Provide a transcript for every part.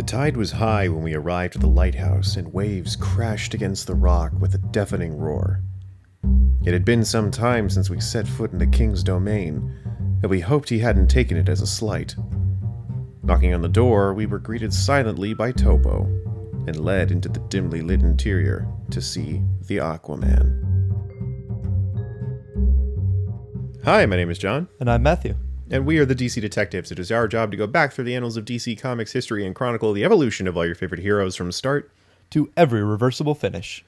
The tide was high when we arrived at the lighthouse, and waves crashed against the rock with a deafening roar. It had been some time since we set foot in the king's domain, and we hoped he hadn't taken it as a slight. Knocking on the door, we were greeted silently by Topo, and led into the dimly lit interior to see the Aquaman. Hi, my name is John. And I'm Matthew. And we are the DC Detectives. It is our job to go back through the annals of DC Comics history and chronicle the evolution of all your favorite heroes from start. To every reversible finish.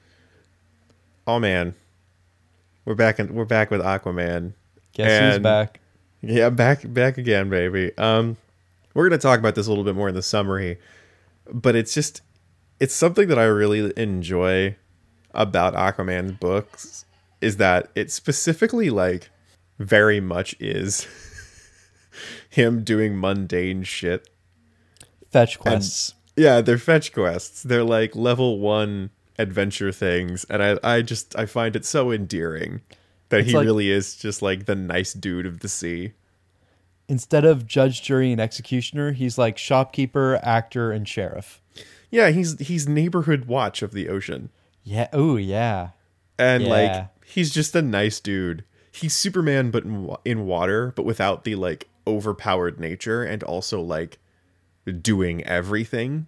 Oh man, we're back. In, we're back with Aquaman. Guess who's back? Yeah, back back again, baby. Um, we're gonna talk about this a little bit more in the summary, but it's just it's something that I really enjoy about Aquaman's books is that it specifically like very much is him doing mundane shit Fetch quests. Yeah, they're fetch quests. They're like level one adventure things, and I, I just I find it so endearing that It's he like- really is just like the nice dude of the sea. Instead of judge, jury, and executioner, he's like shopkeeper, actor, and sheriff. Yeah, he's he's neighborhood watch of the ocean, Yeah. Oh, yeah. and Yeah. like he's just a nice dude. He's Superman, but in, in water, but without the like overpowered nature, and also like doing everything.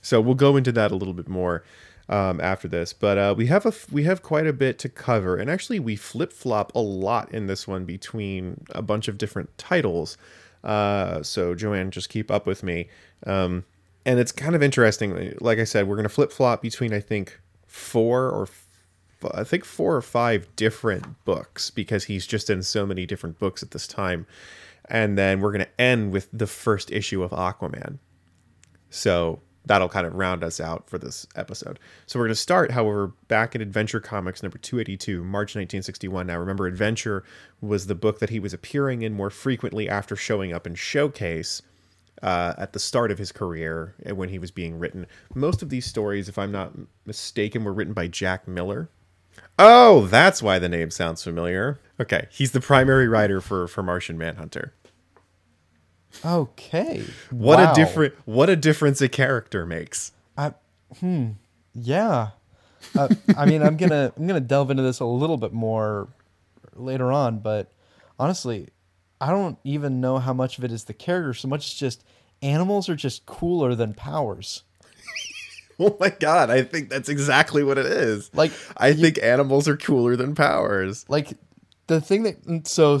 So we'll go into that a little bit more um, after this, but uh, we have a we have quite a bit to cover, and actually we flip flop a lot in this one between a bunch of different titles. Uh, so Joanne, just keep up with me. Um, and it's kind of interesting. Like I said, we're gonna flip flop between I think four or f- I think four or five different books because he's just in so many different books at this time. And then we're going to end with the first issue of Aquaman. So that'll kind of round us out for this episode. So we're going to start, however, back in Adventure Comics number 282, March 1961. Now, remember, Adventure was the book that he was appearing in more frequently after showing up in Showcase uh, at the start of his career when he was being written. Most of these stories, if I'm not mistaken, were written by Jack Miller. Oh, that's why the name sounds familiar. Okay, he's the primary writer for for Martian Manhunter. Okay. What Wow. a different what a difference a character makes. I, hmm. Yeah. Uh, I mean, I'm gonna I'm gonna delve into this a little bit more later on, but honestly, I don't even know how much of it is the character so much as just animals are just cooler than powers. Oh my god, I think that's exactly what it is. Like I think animals are cooler than powers. like the thing that so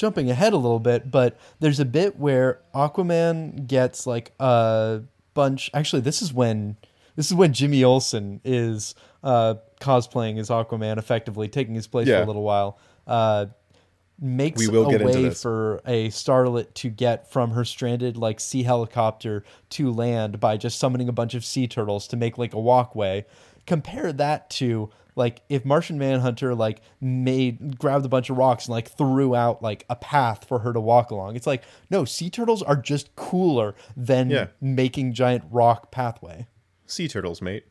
jumping ahead a little bit but there's a bit where aquaman gets like a bunch actually this is when this is when jimmy olsen is uh cosplaying as aquaman effectively taking his place for a little while. Uh makes We will a way for a starlet to get from her stranded like sea helicopter to land by just summoning a bunch of sea turtles to make like a walkway. Compare that to like if martian manhunter like made grabbed a bunch of rocks and like threw out like a path for her to walk along it's like no sea turtles are just cooler than Yeah. making giant rock pathway Sea turtles, mate.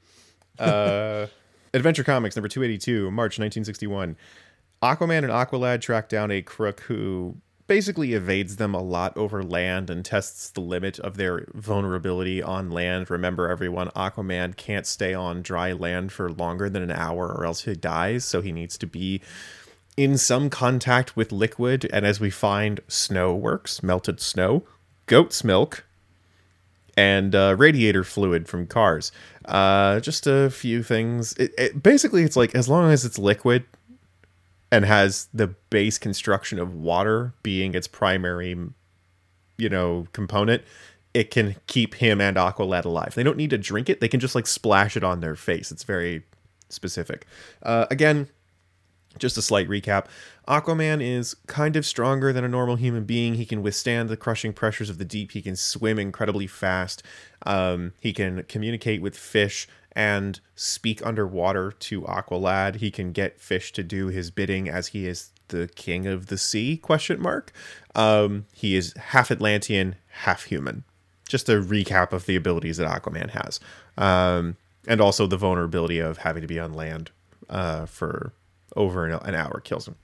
Uh, Adventure Comics number 282, March 1961. Aquaman and Aqualad track down a crook who basically evades them a lot over land and tests the limit of their vulnerability on land. Remember, everyone, Aquaman can't stay on dry land for longer than an hour or else he dies, so he needs to be in some contact with liquid. And as we find, snow works, melted snow, goat's milk, and uh, radiator fluid from cars. Uh, just a few things. It, it, basically, it's like as long as it's liquid and has the base construction of water being its primary, you know, component, it can keep him and Aqualad alive. They don't need to drink it; they can just like splash it on their face. It's very specific. Uh, again, just a slight recap Aquaman is kind of stronger than a normal human being. He can withstand the crushing pressures of the deep. He can swim incredibly fast. Um, he can communicate with fish and speak underwater to Aqualad. He can get fish to do his bidding as he is the king of the sea question mark um he is half atlantean half human just a recap of the abilities that aquaman has um and also the vulnerability of having to be on land uh for over an, hour kills him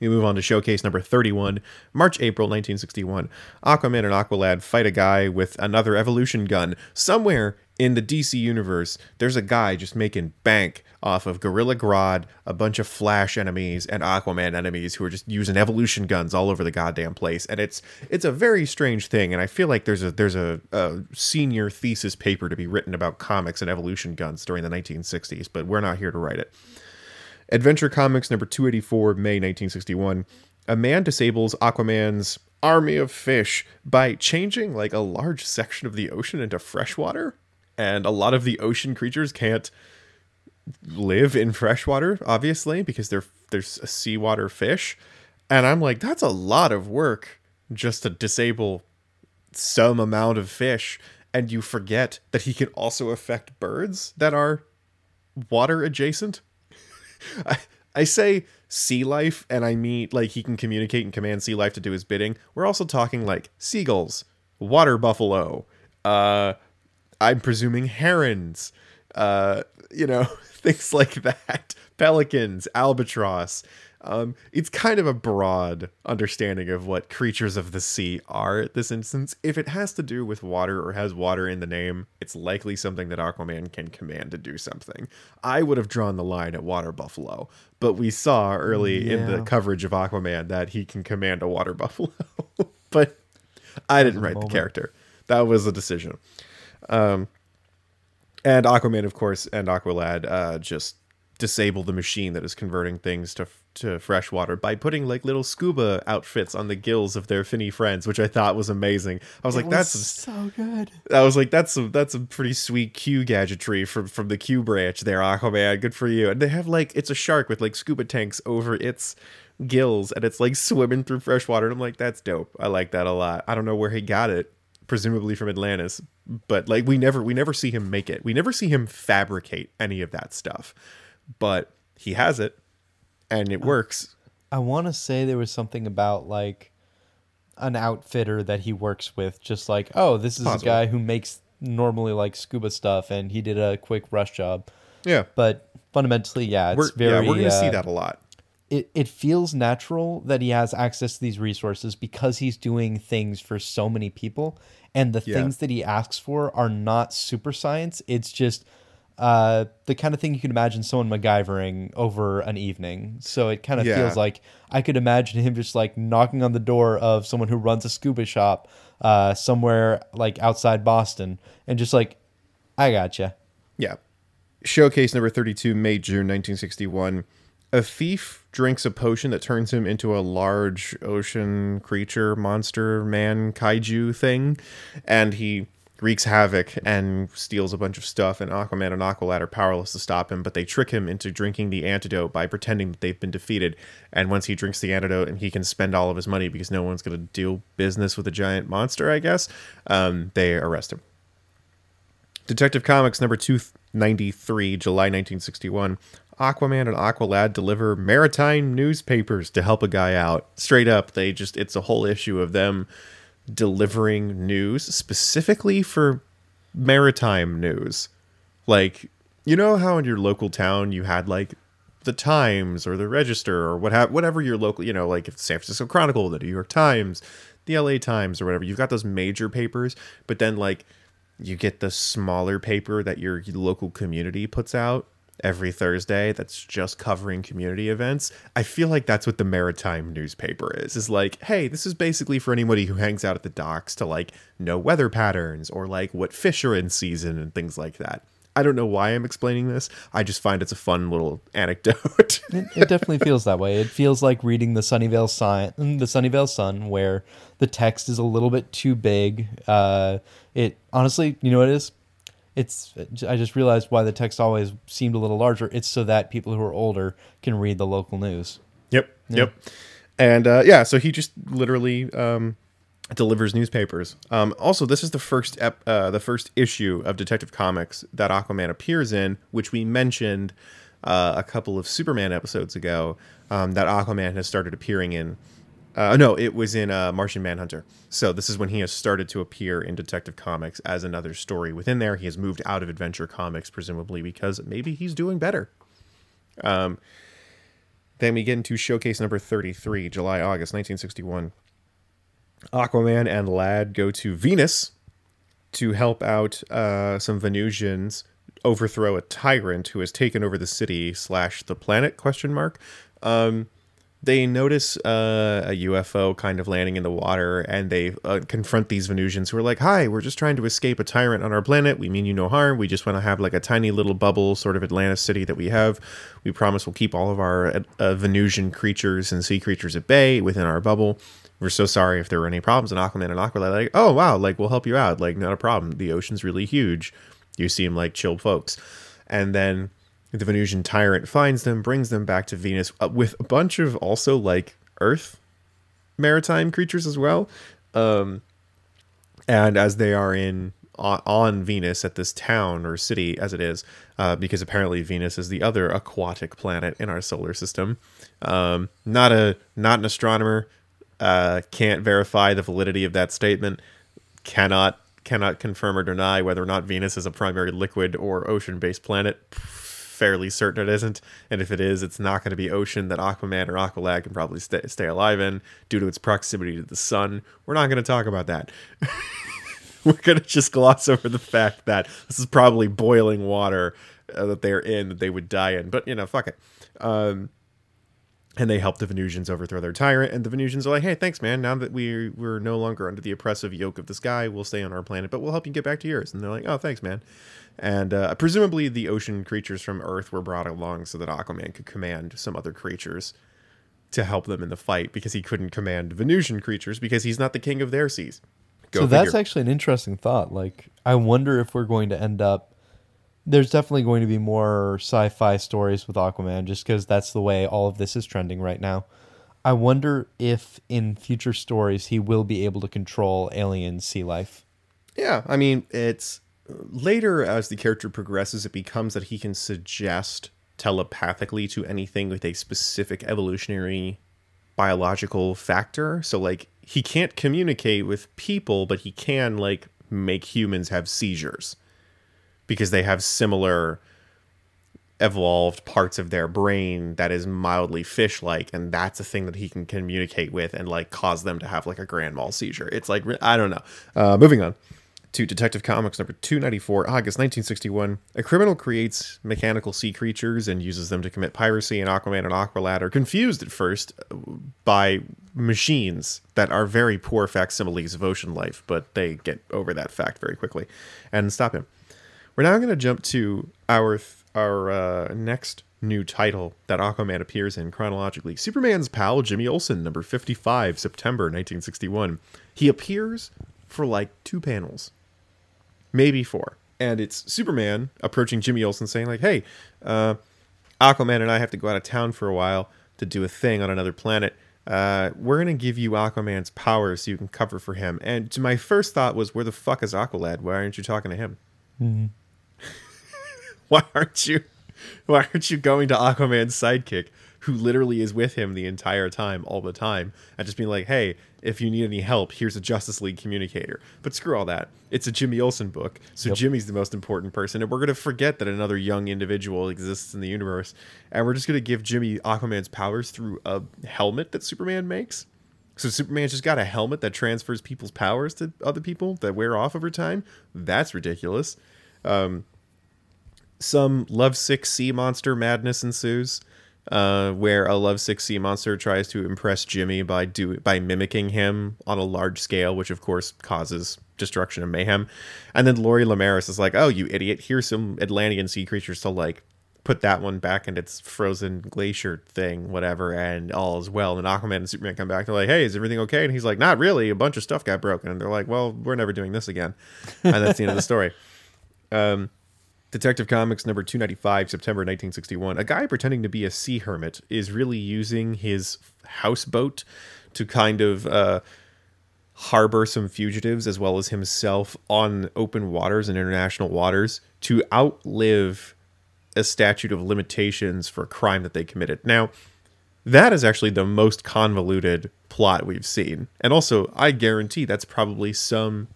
We move on to showcase number 31, March April 1961. Aquaman and Aqualad fight a guy with another evolution gun. Somewhere in the DC universe, there's a guy just making bank off of Gorilla Grodd, a bunch of Flash enemies, and Aquaman enemies who are just using evolution guns all over the goddamn place. And it's it's a very strange thing. And I feel like there's a there's a, a senior thesis paper to be written about comics and evolution guns during the 1960s, but we're not here to write it. Adventure Comics number 284, May 1961. A man disables Aquaman's army of fish by changing like a large section of the ocean into freshwater. And a lot of the ocean creatures can't live in freshwater, obviously, because they're there's a seawater fish. And I'm like, that's a lot of work just to disable some amount of fish. And you forget that he can also affect birds that are water adjacent. I, I say sea life, and I mean like he can communicate and command sea life to do his bidding. We're also talking like seagulls, water buffalo, uh, I'm presuming herons, uh, you know, things like that, pelicans, albatross. Um, it's kind of a broad understanding of what creatures of the sea are at this instance. If it has to do with water or has water in the name, it's likely something that Aquaman can command to do something. I would have drawn the line at water buffalo, but we saw early in the coverage of Aquaman that he can command a water buffalo. but I didn't write the character. That was a decision. Um, and Aquaman, of course, and Aqualad uh, just disable the machine that is converting things to to fresh water by putting like little scuba outfits on the gills of their finny friends, which I thought was amazing. I was like, that's so good. I was like, that's a that's a pretty sweet Q gadgetry from from the Q branch there, Aquaman. Good for you. And they have like it's a shark with like scuba tanks over its gills, and it's like swimming through fresh water. And I'm like, that's dope. I like that a lot. I don't know where he got it, presumably from Atlantis, but like we never we never see him make it. We never see him fabricate any of that stuff, but he has it, and it works. I want to say there was something about like an outfitter that he works with, just like, oh, this is Possible. a guy who makes normally like scuba stuff, and he did a quick rush job. Yeah, But fundamentally, yeah, it's we're very. yeah we're gonna see uh, that a lot. It it feels natural that he has access to these resources because he's doing things for so many people, and the Yeah. things that he asks for are not super science. It's just. Uh, the kind of thing you can imagine someone MacGyvering over an evening. So it kind of Yeah. feels like I could imagine him just like knocking on the door of someone who runs a scuba shop uh, somewhere like outside Boston and just like, I gotcha. Yeah. Showcase number 32, May, June 1961. A thief drinks a potion that turns him into a large ocean creature, monster, man, kaiju thing. And he wreaks havoc and steals a bunch of stuff. And Aquaman and Aqualad are powerless to stop him, but they trick him into drinking the antidote by pretending that they've been defeated. And once he drinks the antidote and he can spend all of his money because no one's going to do business with a giant monster, I guess, um, they arrest him. Detective Comics number 293, July 1961. Aquaman and Aqualad deliver maritime newspapers to help a guy out. Straight up, they just, it's a whole issue of them delivering news specifically for maritime news. Like, you know how in your local town you had like the Times or the Register or what have, whatever your local, you know, like if San Francisco Chronicle, the New York Times, the LA Times or whatever. You've got those major papers, but then like you get the smaller paper that your local community puts out every Thursday that's just covering community events. I feel like that's what the maritime newspaper is. Is like, hey, this is basically for anybody who hangs out at the docks to like know weather patterns or like what fish are in season and things like that. I don't know why I'm explaining this. I just find it's a fun little anecdote. It, it definitely feels that way. It feels like reading the Sunnyvale Sun, the Sunnyvale Sun, where the text is a little bit too big. Uh, it honestly, you know what it is? It's. I just realized why the text always seemed a little larger. It's so that people who are older can read the local news. Yep. Yep. And uh, yeah, so he just literally um, delivers newspapers. Um, also, this is the first ep- uh, the first issue of Detective Comics that Aquaman appears in, which we mentioned uh, a couple of Superman episodes ago. Um, that Aquaman has started appearing in. Uh, no, it was in uh, Martian Manhunter. So this is when he has started to appear in Detective Comics as another story within there. He has moved out of Adventure Comics, presumably because maybe he's doing better. Then we get into showcase number 33, July, August 1961. Aquaman and Lad go to Venus to help out uh, some Venusians overthrow a tyrant who has taken over the city slash the planet question mark um, they notice uh, a ufo kind of landing in the water and they uh, confront these venusians who are like hi we're just trying to escape a tyrant on our planet. We mean you no harm. We just want to have like a tiny little bubble sort of atlantis city that we have. We promise we'll keep all of our uh, venusian creatures and sea creatures at bay within our bubble. We're so sorry if there were any problems and aquaman and aqualad. Like oh wow like we'll help you out. Like not a problem. The ocean's really huge. You seem like chill folks. And then the Venusian tyrant finds them, brings them back to Venus uh, with a bunch of also like Earth maritime creatures as well. Um, and as they are in on, Venus at this town or city as it is, uh, because apparently Venus is the other aquatic planet in our solar system. Um, not a not an astronomer. Uh, can't verify the validity of that statement. Cannot cannot confirm or deny whether or not Venus is a primary liquid or ocean based planet. Fairly certain it isn't. And if it is, it's not going to be ocean that Aquaman or Aqualad can probably stay, stay alive in due to its proximity to the sun. We're not going to talk about that. We're going to just gloss over the fact that this is probably boiling water uh, that they're in that they would die in. But, you know, fuck it. Um, and they help the Venusians overthrow their tyrant. And the Venusians are like, "Hey, thanks, man. Now that we we're no longer under the oppressive yoke of the sky, we'll stay on our planet, but we'll help you get back to yours." And they're like, "Oh, thanks, man." And uh, presumably, the ocean creatures from Earth were brought along so that Aquaman could command some other creatures to help them in the fight because he couldn't command Venusian creatures because he's not the king of their seas. Go so figure. that's actually an interesting thought. Like, I wonder if we're going to end up there's definitely going to be more sci-fi stories with Aquaman just because that's the way all of this is trending right now. I wonder if in future stories he will be able to control alien sea life. Yeah, I mean, it's later as the character progresses, it becomes that he can suggest telepathically to anything with a specific evolutionary biological factor. So, like, he can't communicate with people, but he can, like, make humans have seizures because they have similar evolved parts of their brain that is mildly fish like and that's a thing that he can communicate with and like cause them to have like a grand mal seizure. It's like i don't know. Uh, moving on to detective comics number 294 august 1961 a criminal creates mechanical sea creatures and uses them to commit piracy and aquaman and aqualad are confused at first by machines that are very poor facsimiles of ocean life but they get over that fact very quickly. And stop him we're now going to jump to our our uh, next new title that Aquaman appears in chronologically. Superman's pal Jimmy Olsen, number 55, September 1961. He appears for like two panels, maybe four. And it's Superman approaching Jimmy Olsen saying like, "Hey, uh, Aquaman and I have to go out of town for a while to do a thing on another planet. Uh, we're gonna give you Aquaman's powers so you can cover for him." And my first thought was, "Where the fuck is Aqualad? Why aren't you talking to him?" Mm-hmm why aren't you why aren't you going to Aquaman's sidekick who literally is with him the entire time all the time and just being like hey if you need any help here's a Justice League communicator but screw all that it's a Jimmy Olsen book so yep. Jimmy's the most important person and we're going to forget that another young individual exists in the universe and we're just going to give Jimmy Aquaman's powers through a helmet that Superman makes so Superman's just got a helmet that transfers people's powers to other people that wear off over time. That's ridiculous. Um, some lovesick sea monster madness ensues, uh, where a lovesick sea monster tries to impress Jimmy by do by mimicking him on a large scale, which of course causes destruction and mayhem. And then Lori Lemaris is like, "Oh, you idiot! Here's some Atlantean sea creatures to like." Put that one back in its frozen glacier thing, whatever, and all is well. And Aquaman and Superman come back. They're like, "Hey, is everything okay?" And he's like, "Not really. A bunch of stuff got broken." And they're like, "Well, we're never doing this again." And that's the end of the story. Um, Detective Comics number 295, September 1961. A guy pretending to be a sea hermit is really using his houseboat to kind of uh, harbor some fugitives as well as himself on open waters and international waters to outlive a statute of limitations for a crime that they committed. Now, that is actually the most convoluted plot we've seen. And also, I guarantee that's probably some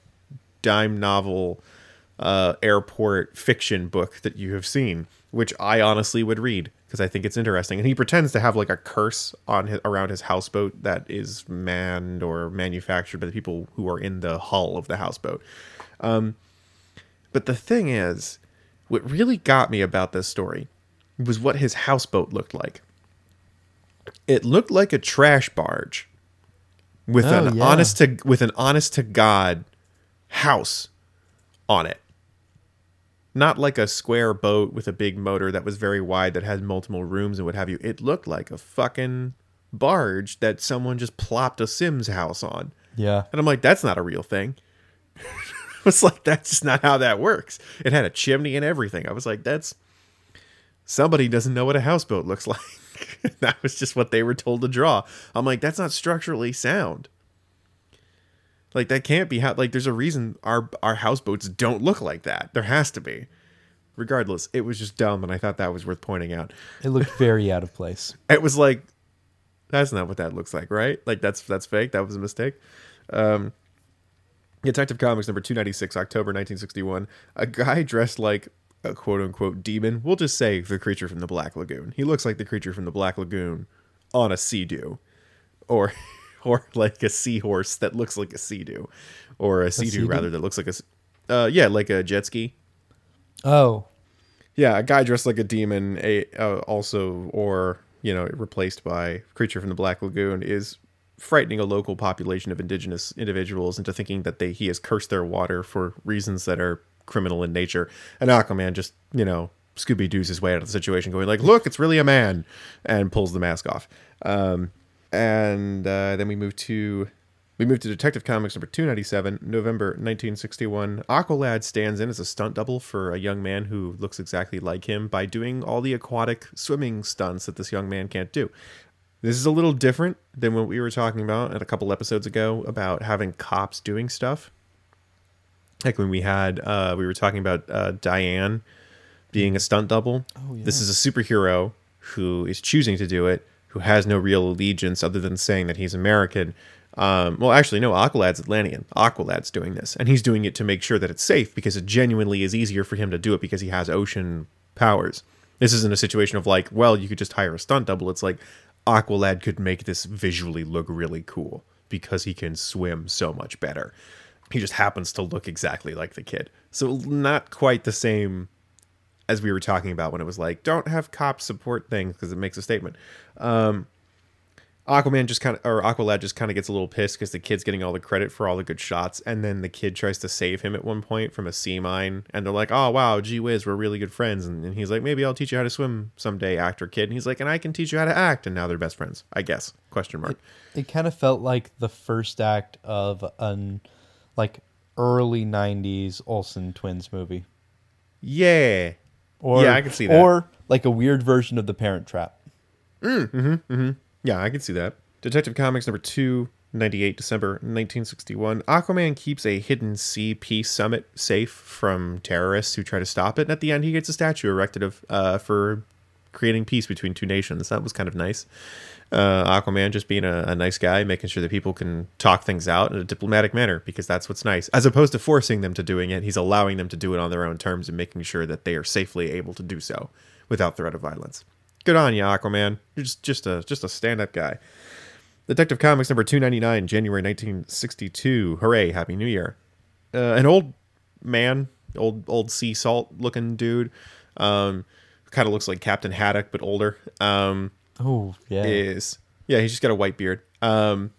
dime novel uh, airport fiction book that you have seen, which I honestly would read. because I think it's interesting. And he pretends to have like a curse on his, around his houseboat that is manned or manufactured by the people who are in the hull of the houseboat. Um, but the thing is, what really got me about this story was what his houseboat looked like. It looked like a trash barge with Oh, an yeah. honest to with an honest to god house on it. Not like a square boat with a big motor that was very wide that had multiple rooms and what have you. It looked like a fucking barge that someone just plopped a Sims house on. Yeah. And I'm like, that's not a real thing. I was like, that's just not how that works. It had a chimney and everything. I was like, that's somebody doesn't know what a houseboat looks like. that was just what they were told to draw. I'm like, that's not structurally sound. Like that can't be how like there's a reason our our houseboats don't look like that. There has to be. Regardless, it was just dumb and I thought that was worth pointing out. It looked very out of place. It was like that's not what that looks like, right? Like that's that's fake. That was a mistake. Um Detective Comics number 296, October 1961. A guy dressed like a quote unquote demon. We'll just say the creature from the Black Lagoon. He looks like the creature from the Black Lagoon on a sea-doo. Or or like a seahorse that looks like a sea-doo. Or a sea-doo, sea-doo? rather that looks like a uh yeah, like a jet ski. Oh, Yeah, a guy dressed like a demon, a uh, also or you know replaced by creature from the Black Lagoon is frightening a local population of indigenous individuals into thinking that they he has cursed their water for reasons that are criminal in nature. And Aquaman just you know Scooby Doo's his way out of the situation, going like, "Look, it's really a man," and pulls the mask off. Um, and uh, then we move to we move to Detective Comics number 297, November 1961. Aqualad stands in as a stunt double for a young man who looks exactly like him by doing all the aquatic swimming stunts that this young man can't do. This is a little different than what we were talking about a couple episodes ago about having cops doing stuff. Like when we had, uh, we were talking about uh, Diane being a stunt double. This is a superhero who is choosing to do it, who has no real allegiance other than saying that he's American. Um, well, actually, no, Aqualad's Atlantean. Aqualad's doing this, and he's doing it to make sure that it's safe because it genuinely is easier for him to do it because he has ocean powers. This isn't a situation of like, well, you could just hire a stunt double. It's like Aqualad could make this visually look really cool because he can swim so much better. He just happens to look exactly like the kid. So not quite the same as we were talking about when it was like, don't have cops support things because it makes a statement. Um, Aquaman just kind of, or Aqualad just kind of gets a little pissed because the kid's getting all the credit for all the good shots, and then the kid tries to save him at one point from a sea mine, and they're like, "Oh wow, gee whiz, we're really good friends," and, and he's like, "Maybe I'll teach you how to swim someday, actor kid," and he's like, "And I can teach you how to act," and now they're best friends, I guess? Question mark. it kind of felt like the first act of an like early 90s Olsen twins movie. Yeah, Or Yeah, I can see that. Or like a weird version of The Parent Trap. Mm, mm-hmm, mm-hmm. Yeah, I can see that. Detective Comics number 298, December 1961. Aquaman keeps a hidden sea peace summit safe from terrorists who try to stop it. And at the end, he gets a statue erected of uh, for creating peace between two nations. That was kind of nice. Uh, Aquaman just being a, a nice guy, making sure that people can talk things out in a diplomatic manner because that's what's nice. As opposed to forcing them to doing it, he's allowing them to do it on their own terms and making sure that they are safely able to do so without threat of violence. Good on you, Aquaman. You're just just a just a stand-up guy. Detective Comics number 299, January 1962. Hooray, Happy New Year. Uh, an old man, old old sea salt looking dude, um, kind of looks like Captain Haddock but older. Um, Oh, yeah. is yeah, he's just got a white beard. Um,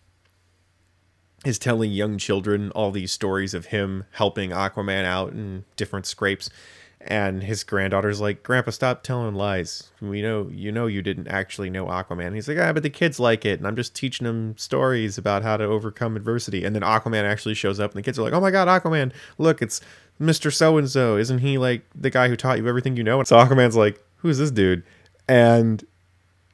is telling young children all these stories of him helping Aquaman out in different scrapes. And his granddaughter's like, Grandpa, stop telling lies. We know you know you didn't actually know Aquaman. He's like, ah, but the kids like it, and I'm just teaching them stories about how to overcome adversity. And then Aquaman actually shows up, and the kids are like, Oh my god, Aquaman! Look, it's Mr. So and So. Isn't he like the guy who taught you everything you know? And so Aquaman's like, Who's this dude? And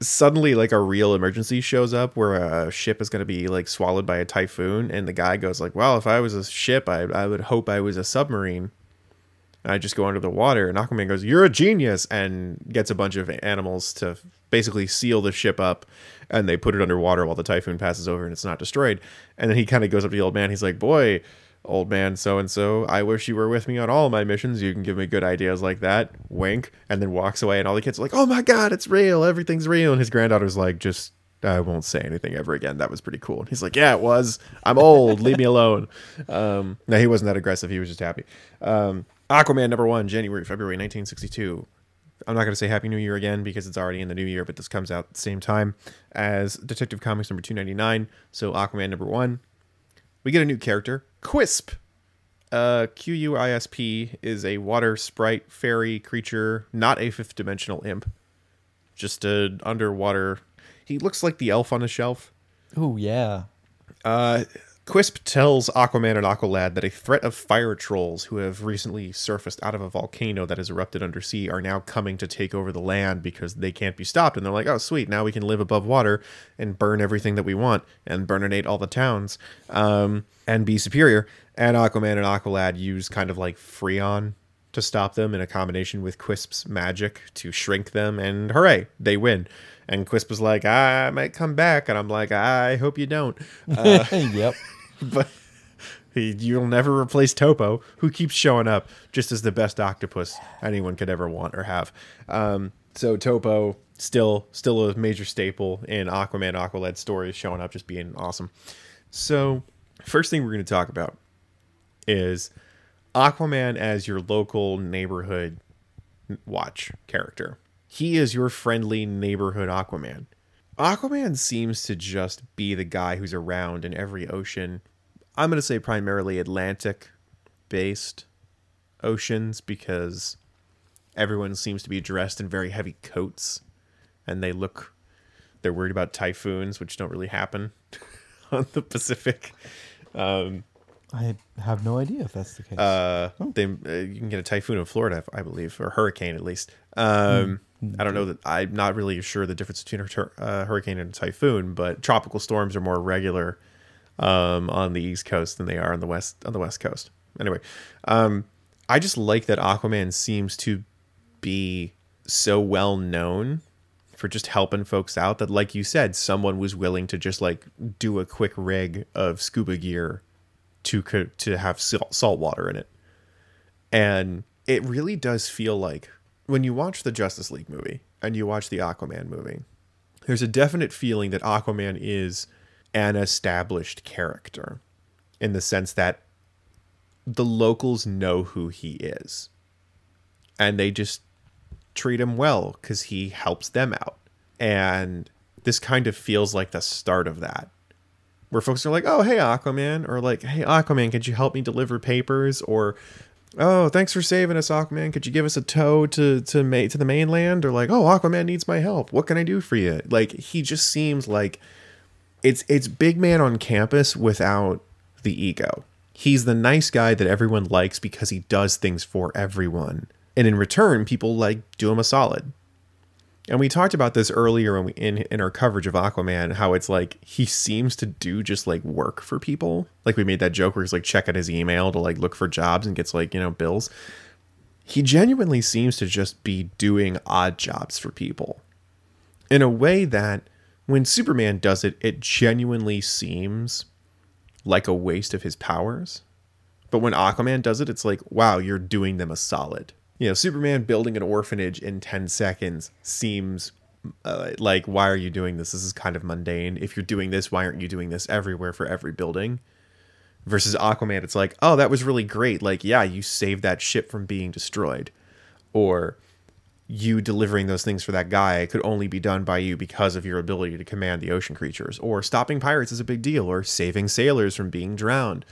suddenly like a real emergency shows up where a ship is going to be like swallowed by a typhoon and the guy goes like well if i was a ship i, I would hope i was a submarine. And i just go under the water and aquaman goes you're a genius and gets a bunch of animals to basically seal the ship up and they put it underwater while the typhoon passes over and it's not destroyed. And then he kind of goes up to the old man he's like boy old man so and so, I wish you were with me on all my missions. You can give me good ideas like that. Wink. And then walks away, and all the kids are like, oh my God, it's real. Everything's real. And his granddaughter's like, just, I won't say anything ever again. That was pretty cool. And he's like, yeah, it was. I'm old. Leave me alone. Um, no, he wasn't that aggressive. He was just happy. Um, Aquaman number one, January, February 1962. I'm not going to say Happy New Year again because it's already in the new year, but this comes out at the same time as Detective Comics number 299. So Aquaman number one. We get a new character, Quisp. Uh, Q U I S P is a water sprite fairy creature, not a fifth dimensional imp. Just a underwater. He looks like the elf on the shelf. Oh yeah. Uh, Quisp tells Aquaman and Aqualad that a threat of fire trolls who have recently surfaced out of a volcano that has erupted undersea are now coming to take over the land because they can't be stopped. And they're like, oh, sweet, now we can live above water and burn everything that we want and burninate all the towns um, and be superior. And Aquaman and Aqualad use kind of like Freon to stop them in a combination with Quisp's magic to shrink them, and hooray, they win. And Quisp was like, I might come back. And I'm like, I hope you don't. Uh, yep. but he, you'll never replace Topo, who keeps showing up just as the best octopus anyone could ever want or have. Um, so Topo still still a major staple in Aquaman Aqualad stories, showing up just being awesome. So first thing we're going to talk about is Aquaman as your local neighborhood watch character. He is your friendly neighborhood Aquaman. Aquaman seems to just be the guy who's around in every ocean. I'm going to say primarily Atlantic based oceans because everyone seems to be dressed in very heavy coats and they look they're worried about typhoons which don't really happen on the Pacific. Um, I have no idea if that's the case. uh, they uh, you can get a typhoon in Florida, I believe, or hurricane at least. Um, I don't know that I'm not really sure the difference between a uh, hurricane and a typhoon, but tropical storms are more regular um, on the East Coast than they are on the west on the West Coast. Anyway, um, I just like that Aquaman seems to be so well known for just helping folks out that, like you said, someone was willing to just like do a quick rig of scuba gear to co- to have salt water in it, and it really does feel like when you watch the Justice League movie and you watch the Aquaman movie, there's a definite feeling that Aquaman is an established character in the sense that the locals know who he is and they just treat him well because he helps them out. And this kind of feels like the start of that. Where folks are like, oh, hey, Aquaman, or like, hey, Aquaman, could you help me deliver papers? Or, oh, thanks for saving us, Aquaman. Could you give us a tow to to ma- to the mainland? Or like, oh, Aquaman needs my help. What can I do for you? Like, he just seems like it's it's big man on campus without the ego. He's the nice guy that everyone likes because he does things for everyone. And in return, people like do him a solid. And we talked about this earlier in, in in our coverage of Aquaman, how it's like he seems to do just like work for people. Like we made that joke where he's like checking his email to like look for jobs and gets like, you know, bills. He genuinely seems to just be doing odd jobs for people in a way that when Superman does it, it genuinely seems like a waste of his powers. But when Aquaman does it, it's like, wow, you're doing them a solid. You know, Superman building an orphanage in 10 seconds seems uh, like, why are you doing this? This is kind of mundane. If you're doing this, why aren't you doing this everywhere for every building? Versus Aquaman, it's like, oh, that was really great. Like, yeah, you saved that ship from being destroyed. Or you delivering those things for that guy could only be done by you because of your ability to command the ocean creatures. Or stopping pirates is a big deal. Or saving sailors from being drowned.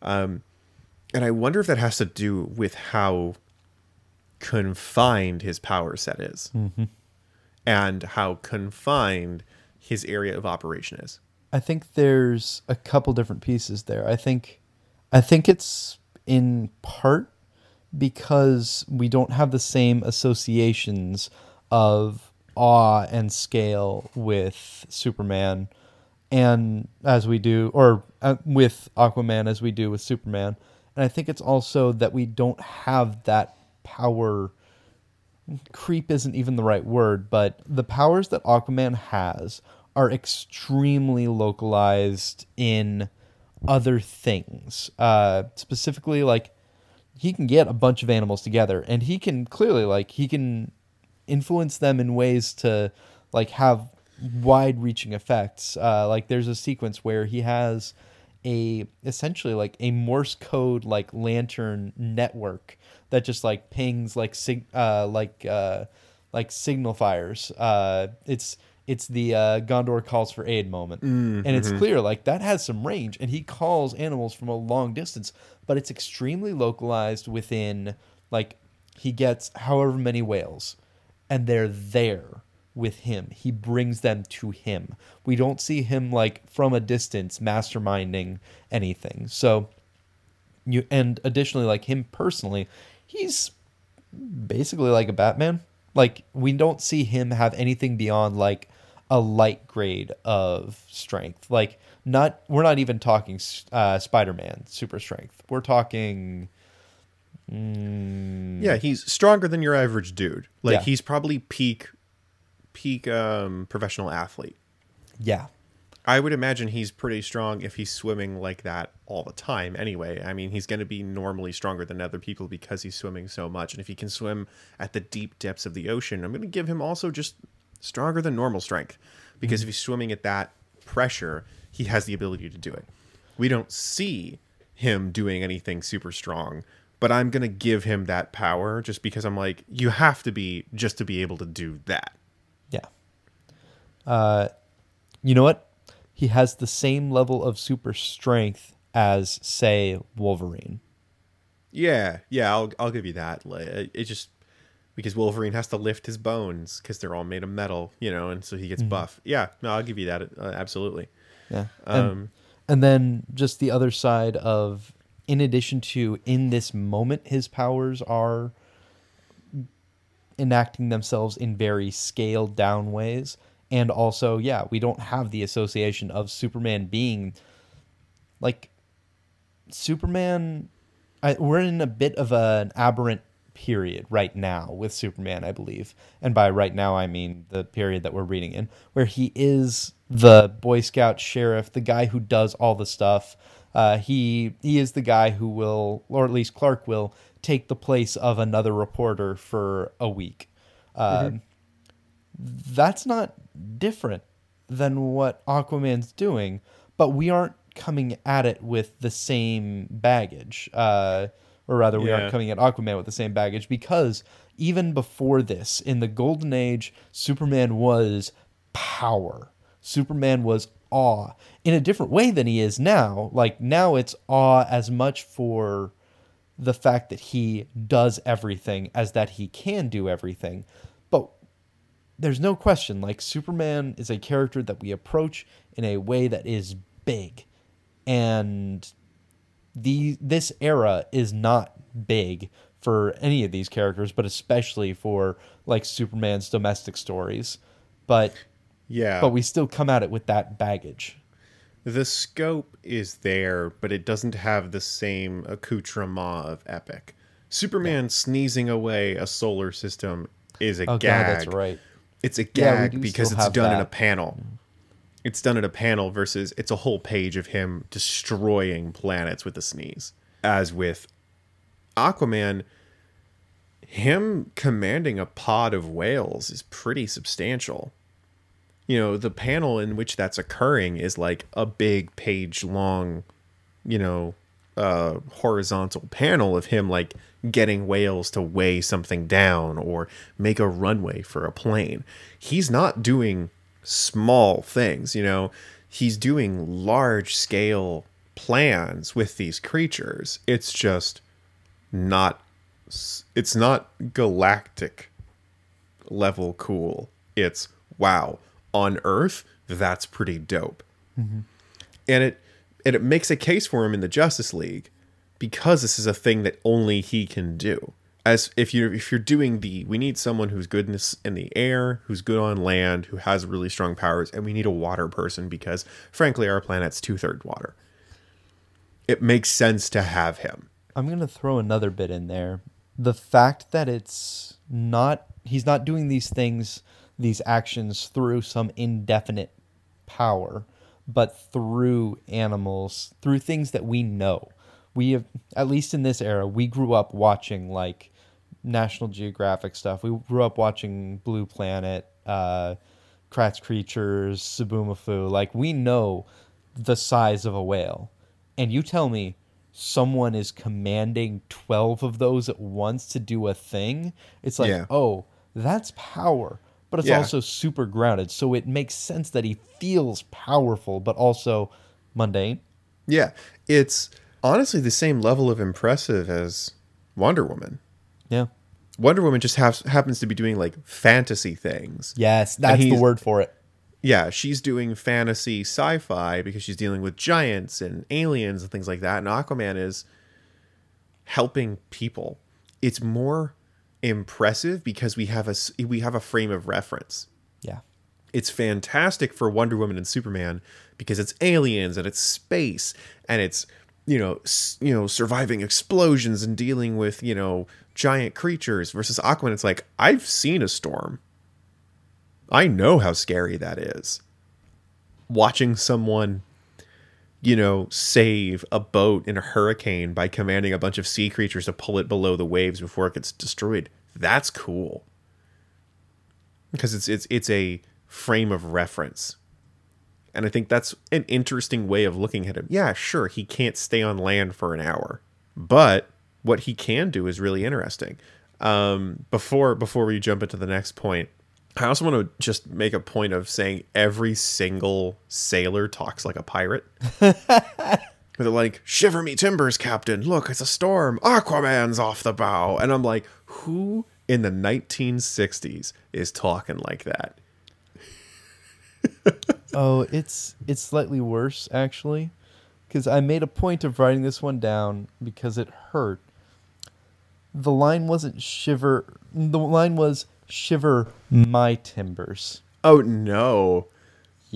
Um, and I wonder if that has to do with how confined his power set is and how confined his area of operation is. I think there's a couple different pieces there. I think I think it's in part because we don't have the same associations of awe and scale with Superman and as we do or uh, with Aquaman as we do with Superman. And I think it's also that we don't have that power creep isn't even the right word, but the powers that Aquaman has are extremely localized in other things. Uh, specifically, like he can get a bunch of animals together, and he can clearly like he can influence them in ways to like have wide-reaching effects. Uh, like there's a sequence where he has a essentially like a Morse code like lantern network that just like pings like sig- uh, like uh, like signal fires. Uh, it's it's the uh, Gondor calls for aid moment, and it's clear like that has some range, and he calls animals from a long distance, but it's extremely localized within like he gets however many whales, and they're there with him. He brings them to him. We don't see him like from a distance masterminding anything. So you and additionally like him personally, he's basically like a Batman. Like we don't see him have anything beyond like a light grade of strength. Like not we're not even talking uh, Spider-Man super strength. We're talking mm, Yeah, he's stronger than your average dude. Like Yeah. he's probably peak peak um professional athlete. yeah. I would imagine he's pretty strong if he's swimming like that all the time anyway. I mean, he's going to be normally stronger than other people because he's swimming so much. And if he can swim at the deep depths of the ocean, I'm going to give him also just stronger than normal strength because if he's swimming at that pressure, he has the ability to do it. We don't see him doing anything super strong, but I'm going to give him that power just because I'm like, you have to be just to be able to do that. Yeah. Uh, you know what? He has the same level of super strength as, say, Wolverine. Yeah, yeah, I'll I'll give you that. Like, It just because Wolverine has to lift his bones because they're all made of metal, you know, and so he gets buff. Yeah, no, I'll give you that. Uh, absolutely. Yeah. And, Um, and then just the other side of, in addition to in this moment, his powers are enacting themselves in very scaled down ways. And also, yeah, we don't have the association of Superman being like Superman. I, we're in a bit of an aberrant period right now with Superman, I believe. And by right now, I mean the period that we're reading in, where he is the Boy Scout sheriff, the guy who does all the stuff. Uh, he he is the guy who will, or at least Clark will, take the place of another reporter for a week. Uh, That's not different than what Aquaman's doing, but we aren't coming at it with the same baggage. Uh, or rather, we Yeah. aren't coming at Aquaman with the same baggage because even before this, in the Golden Age, Superman was power. Superman was awe in a different way than he is now. Like now, it's awe as much for the fact that he does everything as that he can do everything. But there's no question like Superman is a character that we approach in a way that is big. And the this era is not big for any of these characters, but especially for like Superman's domestic stories. But yeah, but we still come at it with that baggage. The scope is there, but it doesn't have the same accoutrement of epic. Superman sneezing away a solar system is a Oh gag. god, that's right. It's a gag do because it's done in a that. panel. It's done in a panel versus it's a whole page of him destroying planets with a sneeze. As with Aquaman, him commanding a pod of whales is pretty substantial. You know, the panel in which that's occurring is like a big page long, you know, uh horizontal panel of him like getting whales to weigh something down or make a runway for a plane. He's not doing small things, you know. He's doing large scale plans with these creatures. It's just not it's not galactic level cool. It's wow, on Earth, that's pretty dope. And it and it makes a case for him in the Justice League because this is a thing that only he can do. As if you if you're doing the we need someone who's good in, this, in the air, who's good on land, who has really strong powers, and we need a water person because frankly our planet's two thirds water. It makes sense to have him. I'm gonna throw another bit in there. The fact that it's not he's not doing these things, these actions through some indefinite power, but through animals, through things that we know. We have, at least in this era, we grew up watching like National Geographic stuff. We grew up watching Blue Planet, uh, Kratts Creatures, Zoboomafoo. Like we know the size of a whale, and you tell me someone is commanding 12 of those at once to do a thing it's like Yeah. oh that's power but it's Yeah. also super grounded so it makes sense that he feels powerful but also mundane Yeah, it's honestly the same level of impressive as Wonder Woman. yeah Wonder Woman just has, happens to be doing like fantasy things. yes that's the word for it Yeah, she's doing fantasy sci-fi because she's dealing with giants and aliens and things like that. And Aquaman is helping people. It's more impressive because we have a we have a frame of reference. yeah It's fantastic for Wonder Woman and Superman because it's aliens and it's space and it's you know s- you know surviving explosions and dealing with you know giant creatures versus Aquaman. It's like I've seen a storm. I know how scary that is. Watching someone, you know, save a boat in a hurricane by commanding a bunch of sea creatures to pull it below the waves before it gets destroyed. That's cool. Because it's it's it's a frame of reference. And I think that's an interesting way of looking at him. Yeah, sure, he can't stay on land for an hour. But what he can do is really interesting. Um, before before we jump into the next point, I also want to just make a point of saying every single sailor talks like a pirate. They're like, "Shiver me timbers, Captain! Look, it's a storm. Aquaman's off the bow." And I'm like, "Who in the 1960s is talking like that?" oh it's it's slightly worse actually because i made a point of writing this one down because it hurt the line wasn't shiver the line was shiver my timbers Oh no!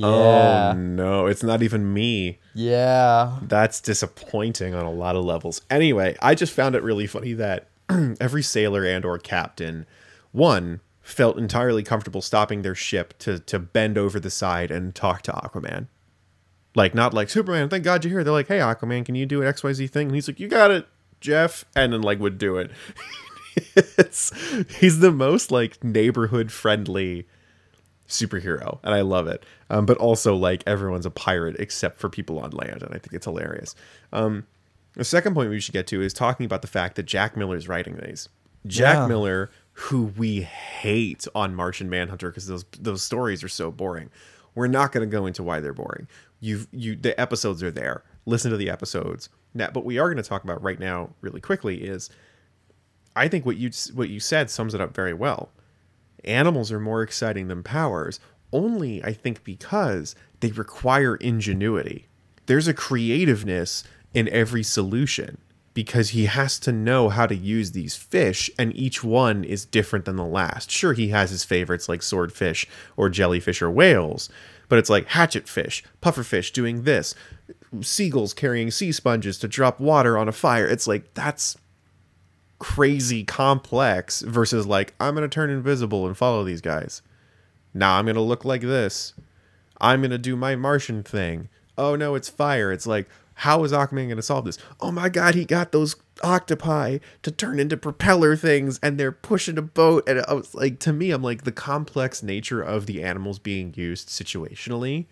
Oh, yeah Oh no! It's not even me. yeah That's disappointing on a lot of levels. Anyway, I just found it really funny that every sailor and or captain, one, felt entirely comfortable stopping their ship to to bend over the side and talk to Aquaman. Like not like Superman, thank God you're here. They're like, hey Aquaman, can you do an XYZ thing? And he's like, You got it, Jeff, and then like would do it. he's the most like neighborhood friendly superhero and i love it. Um, but also like everyone's a pirate except for people on land and i think it's hilarious. Um, the second point we should get to is talking about the fact that jack Miller is writing these. Jack Yeah. miller who we hate on martian manhunter because those those stories are so boring we're not going to go into why they're boring. You've you the episodes are there. Listen to the episodes. Now but we are going to talk about right now really quickly is i think what you what you said sums it up very well. Animals are more exciting than powers only i think because they require ingenuity. There's a creativeness in every solution because he has to know how to use these fish and each one is different than the last. Sure he has his favorites like swordfish or jellyfish or whales but it's like hatchetfish pufferfish doing this seagulls carrying sea sponges to drop water on a fire. It's like that's crazy complex versus like I'm gonna turn invisible and follow these guys. Now I'm gonna look like this. I'm gonna do my Martian thing. Oh no, it's fire. It's like how is Aquaman gonna solve this? Oh my god, he got those octopi to turn into propeller things and they're pushing a boat and I was like to me I'm like the complex nature of the animals being used situationally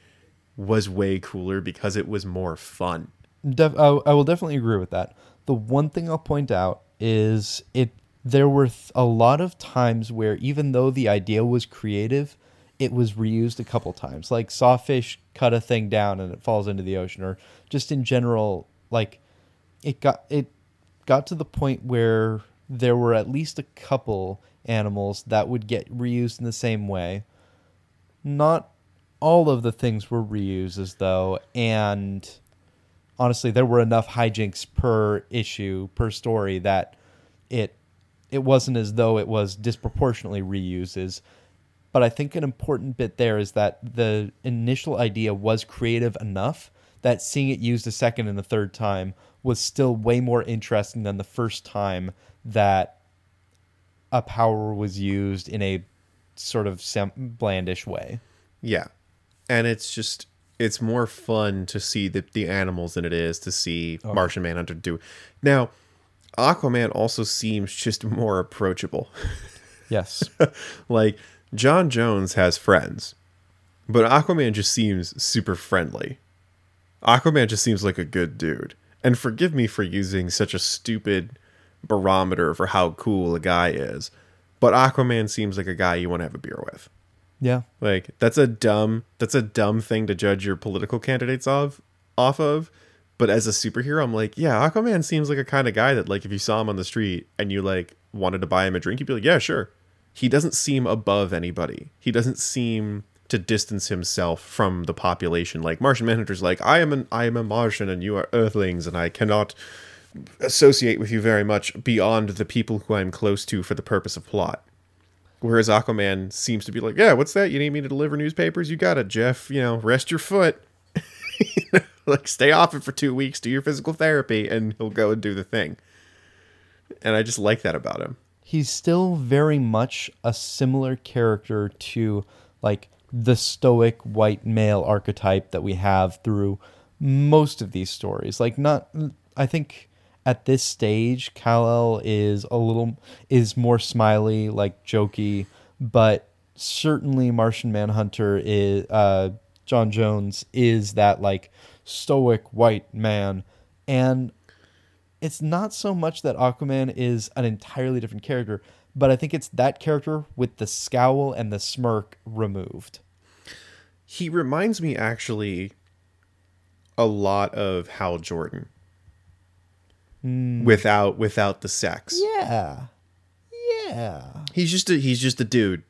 was way cooler because it was more fun. Def- I, I will definitely agree with that. The one thing I'll point out is it. There were th- a lot of times where even though the idea was creative, it was reused a couple times. Like sawfish cut a thing down and it falls into the ocean, or just in general, like it got it got to the point where there were at least a couple animals that would get reused in the same way. Not all of the things were reuses though, and honestly, there were enough hijinks per issue per story that it it wasn't as though it was disproportionately reuses. But I think an important bit there is that the initial idea was creative enough that seeing it used a second and a third time was still way more interesting than the first time that a power was used in a sort of blandish way. Yeah. And it's just it's more fun to see the, the animals than it is to see Oh. Martian Manhunter do. Now, Aquaman also seems just more approachable. Yes. like John Jones has friends, but Aquaman just seems super friendly. Aquaman just seems like a good dude. And forgive me for using such a stupid barometer for how cool a guy is, but Aquaman seems like a guy you want to have a beer with. Yeah. Like that's a dumb that's a dumb thing to judge your political candidates of off of. But as a superhero, I'm like, yeah, Aquaman seems like a kind of guy that like if you saw him on the street and you like wanted to buy him a drink, you'd be like, yeah, sure. He doesn't seem above anybody. He doesn't seem to distance himself from the population. Like Martian Manhunter's like, I am an I am a Martian and you are Earthlings and I cannot associate with you very much beyond the people who I'm close to for the purpose of plot. Whereas Aquaman seems to be like, yeah, what's that? You need me to deliver newspapers? You got it, Jeff. You know, rest your foot. Like, stay off it for two weeks, do your physical therapy, and he'll go and do the thing. And I just like that about him. he's still very much a similar character to like the stoic white male archetype that we have through most of these stories. Like not I think at this stage Kal-El is a little is more smiley, like jokey, but certainly Martian Manhunter is uh John Jones is that like stoic white man and it's not so much that Aquaman is an entirely different character, but I think it's that character with the scowl and the smirk removed. He reminds me actually a lot of Hal Jordan. Mm. Without without the sex. Yeah. Yeah. He's just a he's just a dude.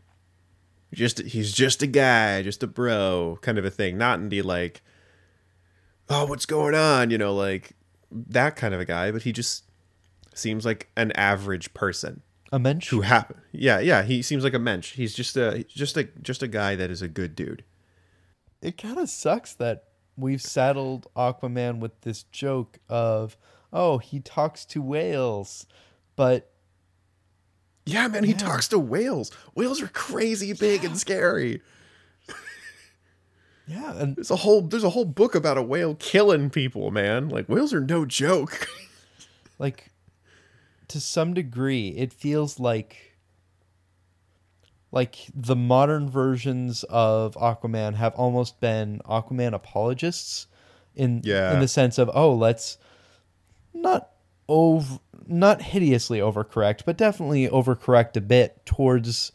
Just he's just a guy, just a bro, kind of a thing. Not in the like, oh, what's going on? You know, like that kind of a guy. But he just seems like an average person A mensch. who happen. Yeah, yeah. He seems like a mensch. He's just a just a just a guy that is a good dude. It kind of sucks that we've saddled Aquaman with this joke of, oh, he talks to whales, but Yeah, man. He talks to whales. Whales are crazy big and scary. yeah, and There's a whole there's a whole book about a whale killing people, man. Like whales are no joke. like to some degree it feels like like the modern versions of aquaman have almost been aquaman apologists in Yeah. in the sense of oh let's not over not hideously overcorrect but definitely overcorrect a bit towards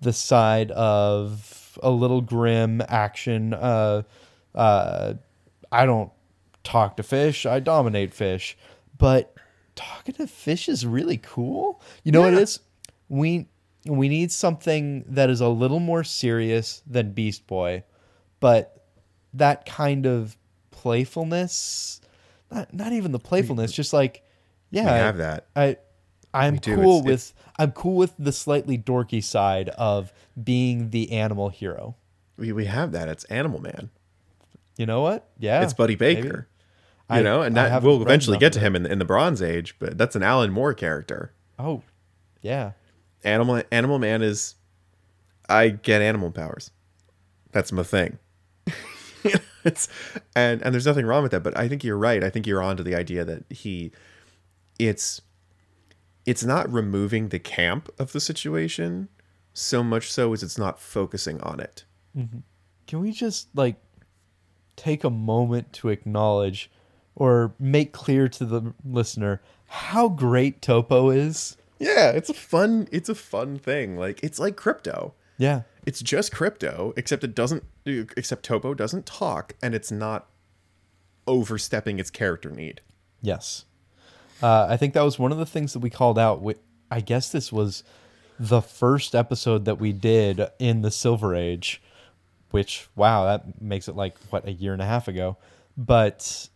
the side of a little grim action uh uh i don't talk to fish i dominate fish but talking to fish is really cool you know what it Yeah. is we we need something that is a little more serious than beast boy but that kind of playfulness not, not even the playfulness just like yeah We have that. I I'm do. cool It's- with it's- I'm cool with the slightly dorky side of being the animal hero. We we have that. It's Animal Man. You know what? Yeah. It's Buddy maybe. Baker. I- You know, and that we'll eventually get to him in, in the Bronze Age, but that's an Alan Moore character. Oh. Yeah. Animal Animal Man is I get animal powers. That's my thing. it's and and there's nothing wrong with that, but I think you're right. I think you're onto the idea that he it's it's not removing the camp of the situation so much so as it's not focusing on it. Mm-hmm. Can we just like take a moment to acknowledge or make clear to the listener how great Topo is? Yeah, it's a fun it's a fun thing. Like it's like Krypto. Yeah. It's just Krypto, except it doesn't except Topo doesn't talk and it's not overstepping its character need. Yes. Uh, I think that was one of the things that we called out. I guess this was the first episode that we did in the Silver Age, which, wow, that makes it like, what, a year and a half ago. But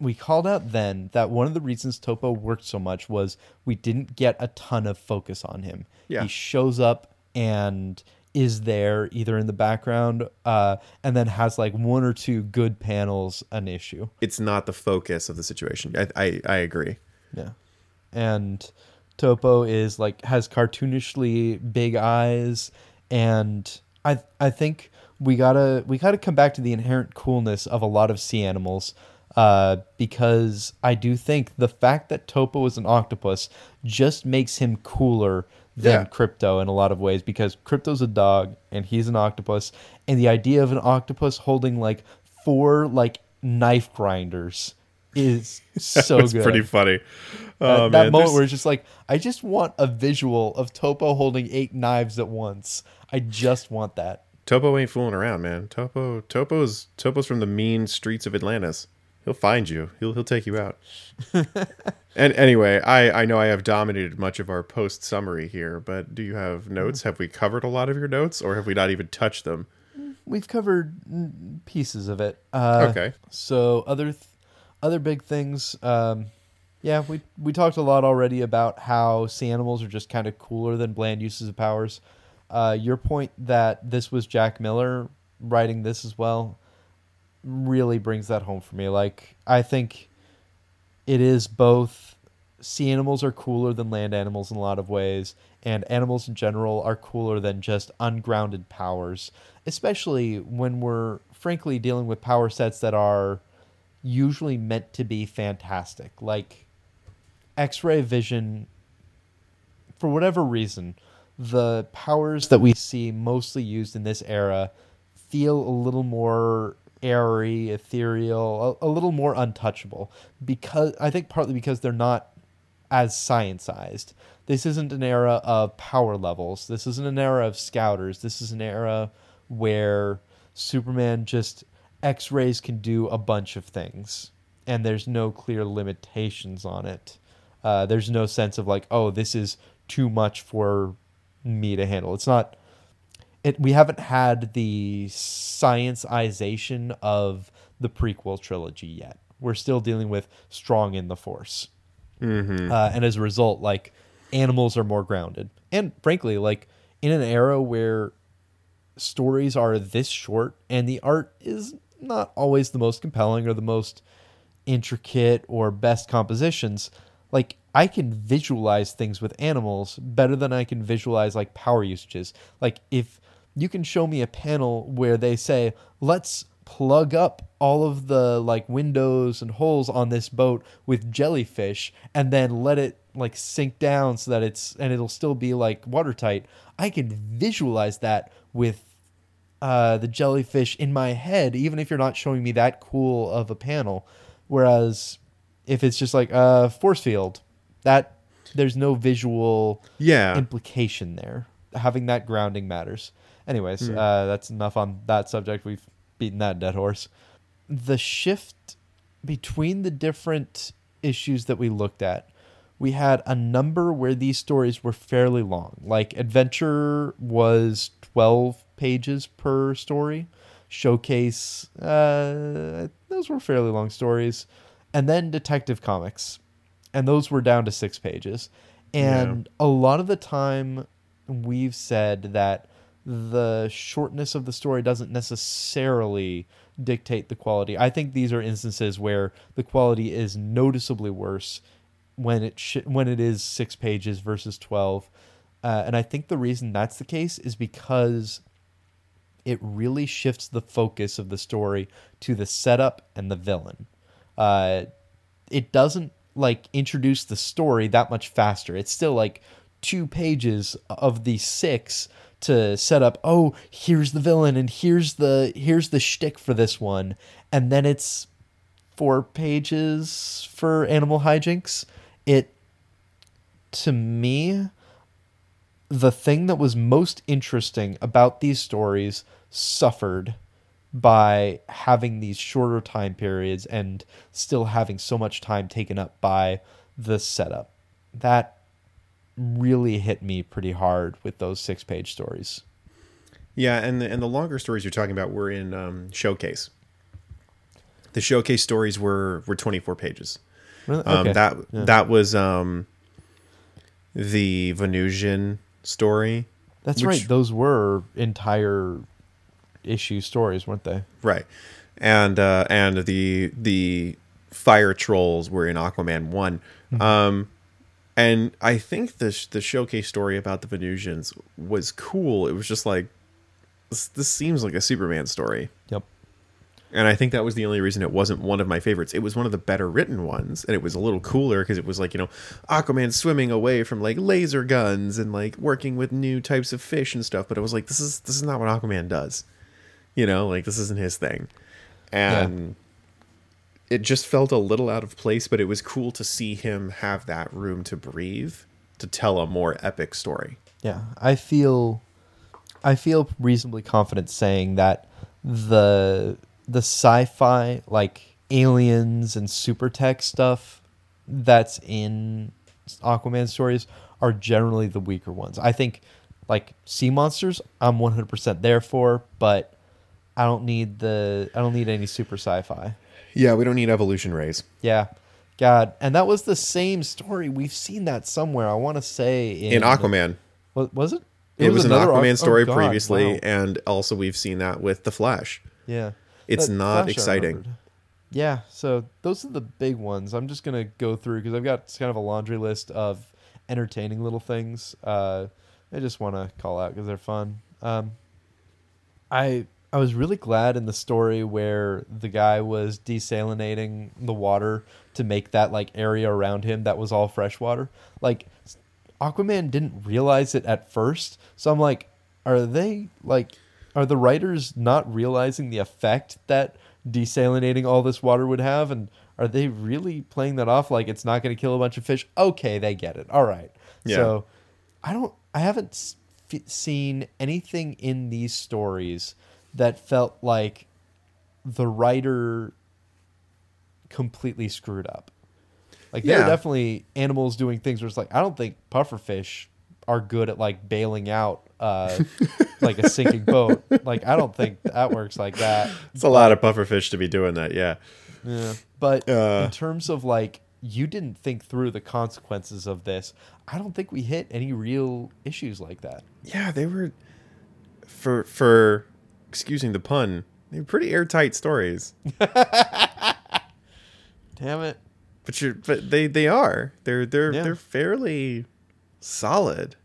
we called out then that one of the reasons Topo worked so much was we didn't get a ton of focus on him. Yeah. He shows up and is there either in the background uh, and then has like one or two good panels an issue. It's not the focus of the situation. I I, I agree. Yeah. And Topo is like has cartoonishly big eyes and I I think we gotta we gotta come back to the inherent coolness of a lot of sea animals. Uh, because I do think the fact that Topo is an octopus just makes him cooler than Yeah. Krypto in a lot of ways because Krypto's a dog and he's an octopus and the idea of an octopus holding like four like knife grinders is so It's good. pretty funny. Uh, Oh, that man, moment there's- where it's just like I just want a visual of Topo holding eight knives at once. I just want that. Topo ain't fooling around, man. Topo Topo's Topo's from the mean streets of Atlantis. He'll find you. He'll he'll take you out. and anyway, I I know I have dominated much of our post summary here, but do you have notes? Have we covered a lot of your notes, or have we not even touched them? We've covered pieces of it. Uh, Okay. So other th- other big things. Um, yeah, we we talked a lot already about how sea animals are just kind of cooler than bland uses of powers. Uh, your point that this was Jack Miller writing this as well really brings that home for me. Like I think it is both sea animals are cooler than land animals in a lot of ways, and animals in general are cooler than just ungrounded powers, especially when we're frankly dealing with power sets that are usually meant to be fantastic. Like X ray vision, for whatever reason, the powers that we see mostly used in this era feel a little more airy, ethereal, a, a little more untouchable because I think partly because they're not as scienceized. This isn't an era of power levels. This isn't an era of scouters. This is an era where Superman just X rays can do a bunch of things, and there's no clear limitations on it. Uh, there's no sense of like, oh, this is too much for me to handle. It's not. It we haven't had the scienceization of the prequel trilogy yet. We're still dealing with strong in the force, uh, and as a result, like animals are more grounded. And frankly, like in an era where stories are this short and the art is not always the most compelling or the most intricate or best compositions like i can visualize things with animals better than i can visualize like power usages like if you can show me a panel where they say let's plug up all of the like windows and holes on this boat with jellyfish and then let it like sink down so that it's and it'll still be like watertight i can visualize that with uh, the jellyfish in my head, even if you're not showing me that cool of a panel. Whereas if it's just like a force field, that there's no visual Yeah. implication there. Having that grounding matters. Anyways, uh, that's enough on that subject. We've beaten that dead horse. The shift between the different issues that we looked at, we had a number where these stories were fairly long. Like Adventure was 12 pages per story. Showcase, uh, those were fairly long stories. And then Detective Comics, and those were down to six pages. And a lot of the time, we've said that the shortness of the story doesn't necessarily dictate the quality. I think these are instances where the quality is noticeably worse when it sh- when it is six pages versus twelve. Uh, and I think the reason that's the case is because it really shifts the focus of the story to the setup and the villain. Uh, it doesn't like introduce the story that much faster. It's still like two pages of the six to set up. Oh, here's the villain, and here's the here's the shtick for this one, and then it's four pages for animal hijinks. It to me the thing that was most interesting about these stories suffered by having these shorter time periods and still having so much time taken up by the setup. That really hit me pretty hard with those six page stories. Yeah, and the, and the longer stories you're talking about were in um, Showcase. The Showcase stories were were 24 pages. Really? Um, Okay. That Yeah. that was um, the Venusian story. That's which- right. Those were entire issue stories, weren't they? Right. And uh, and the the fire trolls were in Aquaman one. Um, and I think the sh- the showcase story about the Venusians was cool. It was just like this, this seems like a Superman story. Yep. And I think that was the only reason it wasn't one of my favorites. It was one of the better written ones, and it was a little cooler because it was like, you know, Aquaman swimming away from like laser guns and like working with new types of fish and stuff. But it was like, this is this is not what Aquaman does. You know, like this isn't his thing. And it just felt a little out of place, but it was cool to see him have that room to breathe to tell a more epic story. Yeah, I feel, I feel reasonably confident saying that the the sci-fi like aliens and super tech stuff that's in Aquaman stories are generally the weaker ones. I think like sea monsters, I'm 100% there for, but I don't need the I don't need any super sci-fi. Yeah, we don't need evolution rays. Yeah. God, and that was the same story. We've seen that somewhere. I want to say in, In Aquaman. What was it? It, was, an Aquaman Aqu- oh, story God, previously, wow. and also we've seen that with the Flash. Yeah. It's That not Flash exciting. Yeah, so those are the big ones. I'm just gonna go through because I've got kind of a laundry list of entertaining little things. Uh, I just want to call out because they're fun. Um, I I was really glad in the story where the guy was desalinating the water to make that like area around him that was all fresh water. Like Aquaman didn't realize it at first, so I'm like, are they like, are the writers not realizing the effect that desalinating all this water would have, and are they really playing that off like it's not going to kill a bunch of fish? Okay, they get it. All right. Yeah. So I don't. I haven't seen anything in these stories that felt like the writer completely screwed up. Like there Yeah. are definitely animals doing things where it's like I don't think pufferfish are good at like bailing out uh like a sinking boat. Like I don't think that works like that. It's a lot of pufferfish to be doing that. Yeah. Yeah. But Uh. in terms of like you didn't think through the consequences of this, I don't think we hit any real issues like that. Yeah, they were for for excusing the pun. They were pretty airtight stories. Damn it. But you're but they they are. They're they're Yeah. they're fairly solid.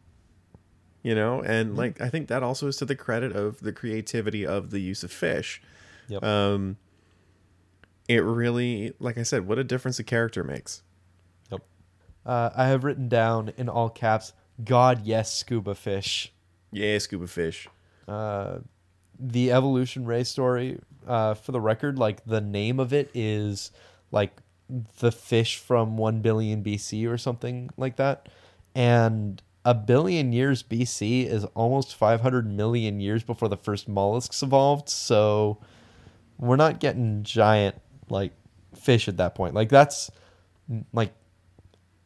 You know, and like I think that also is to the credit of the creativity of the use of fish. Yep. Um it really like I said, what a difference a character makes. Yep. Uh, I have written down in all caps, God, yes, scuba fish. Yeah, scuba fish. Uh, the evolution ray story, uh, for the record, like the name of it is like the fish from 1 billion BC or something like that. And a billion years BC is almost 500 million years before the first mollusks evolved. So we're not getting giant like fish at that point. Like that's like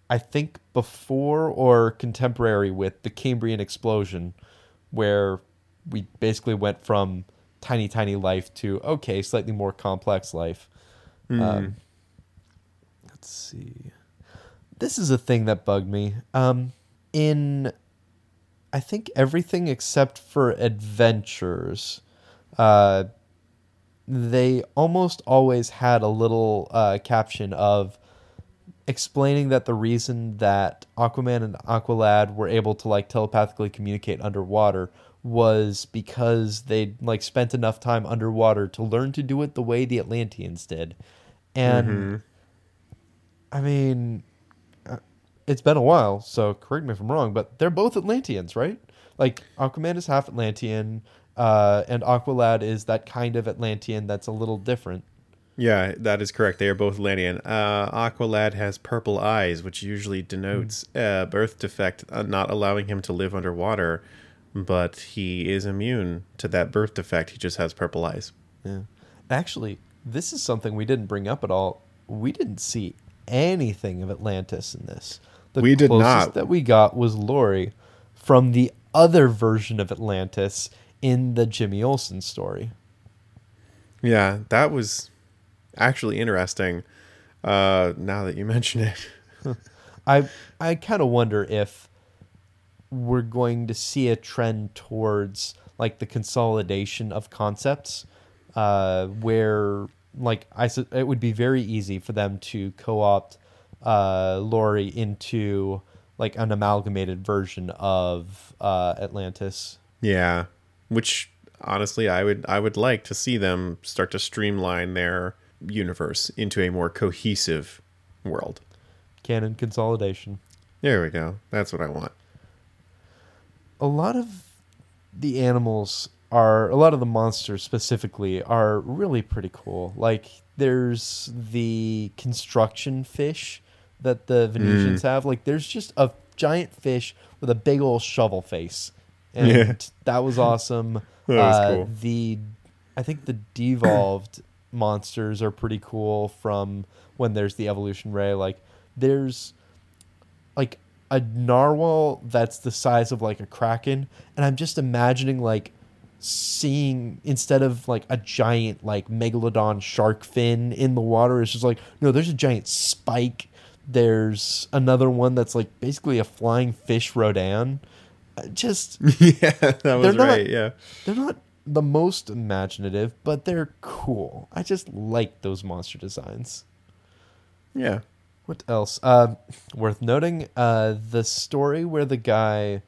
I think before or contemporary with the Cambrian explosion, where we basically went from tiny, tiny life to okay, slightly more complex life. Um, let's see. This is a thing that bugged me. Um, in, I think everything except for adventures, uh, they almost always had a little uh, caption of explaining that the reason that Aquaman and Aqualad were able to like telepathically communicate underwater was because they'd like spent enough time underwater to learn to do it the way the Atlanteans did. And I mean uh, it's been a while, so correct me if I'm wrong, but they're both Atlanteans, right? Like Aquaman is half Atlantean, uh, and Aqualad is that kind of Atlantean that's a little different. Yeah, that is correct. They are both Atlantean. Uh, Aqualad has purple eyes, which usually denotes a birth defect, uh, not allowing him to live underwater. But he is immune to that birth defect. He just has purple eyes. Yeah. Actually, this is something we didn't bring up at all. We didn't see anything of Atlantis in this. The We did not. that we got was Lori from the other version of Atlantis in the Jimmy Olsen story. Yeah, that was actually interesting. Uh, now that you mention it, I I kind of wonder if we're going to see a trend towards like the consolidation of concepts, uh, where like I su- it would be very easy for them to co-opt uh, Lori into like an amalgamated version of uh, Atlantis. yeah, which honestly, I would I would like to see them start to streamline their universe into a more cohesive world. Canon consolidation. There we go. That's what I want. A lot of the animals are a lot of the monsters specifically are really pretty cool. Like there's the construction fish that the Venusians have. Like there's just a giant fish with a big old shovel face. And Yeah. that was awesome. That was Uh, cool. The I think the devolved monsters are pretty cool from when there's the evolution ray. Like there's like a narwhal that's the size of like a kraken and i'm just imagining like seeing instead of like a giant like megalodon shark fin in the water it's just like no there's a giant spike there's another one that's like basically a flying fish rodan Uh, just yeah, that was not- right. Yeah. they're not the most imaginative but they're cool i just like those monster designs Yeah. What else? Uh, worth noting, uh, the story where the guy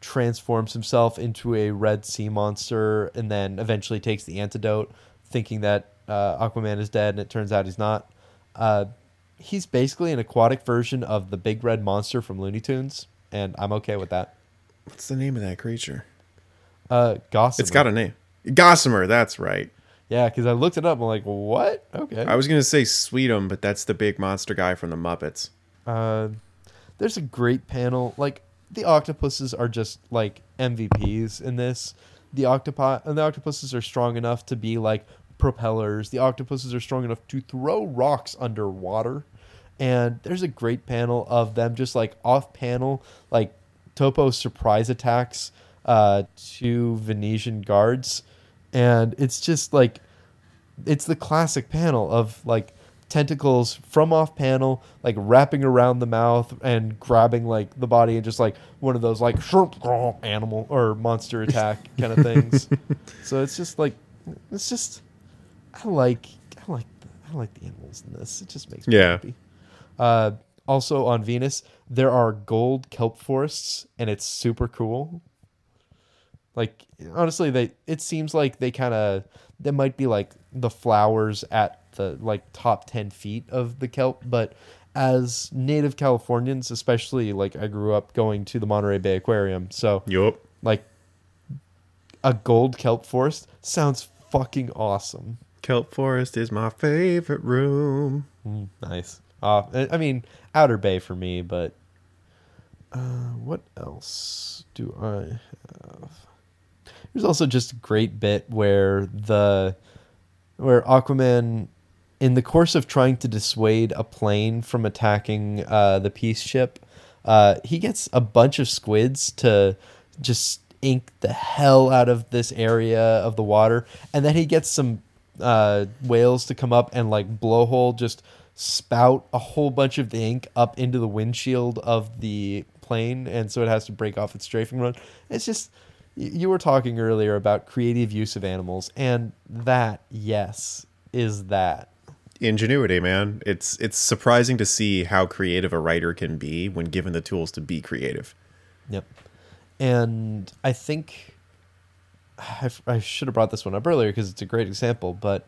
transforms himself into a red sea monster and then eventually takes the antidote, thinking that uh, Aquaman is dead, and it turns out he's not. Uh, he's basically an aquatic version of the big red monster from Looney Tunes, and I'm okay with that. What's the name of that creature? Uh, Gossamer. It's got a name. Gossamer, that's right. Yeah, because I looked it up. I'm like, what? Okay. I was gonna say Sweetum, but that's the big monster guy from the Muppets. Uh, there's a great panel. Like the octopuses are just like MVPs in this. The octopi and the octopuses are strong enough to be like propellers. The octopuses are strong enough to throw rocks underwater. And there's a great panel of them just like off panel, like Topo surprise attacks uh, two Venusian guards. And it's just like it's the classic panel of like tentacles from off panel like wrapping around the mouth and grabbing like the body and just like one of those like animal or monster attack kind of things. So it's just like it's just i like i like i like the animals in this. It just makes me Yeah. happy. Uh also on venus there are gold kelp forests and it's super cool like honestly they it seems like they kind of they might be like the flowers at the like top 10 feet of the kelp but as native californians especially like i grew up going to the monterey bay aquarium so Yup. like a gold kelp forest sounds fucking awesome Kelp Forest is my favorite room. Mm, nice uh, I- i mean outer bay for me but uh, what else do i have there's also just a great bit where the where aquaman in the course of trying to dissuade a plane from attacking uh, the peace ship uh, he gets a bunch of squids to just ink the hell out of this area of the water. And then he gets some uh, whales to come up and like blowhole just spout a whole bunch of the ink up into the windshield of the plane. And so it has to break off its strafing run. It's just you were talking earlier about creative use of animals and that yes is that Ingenuity, man. It's it's surprising to see how creative a writer can be when given the tools to be creative. Yep. And I think I, I should have brought this one up earlier because it's a great example, but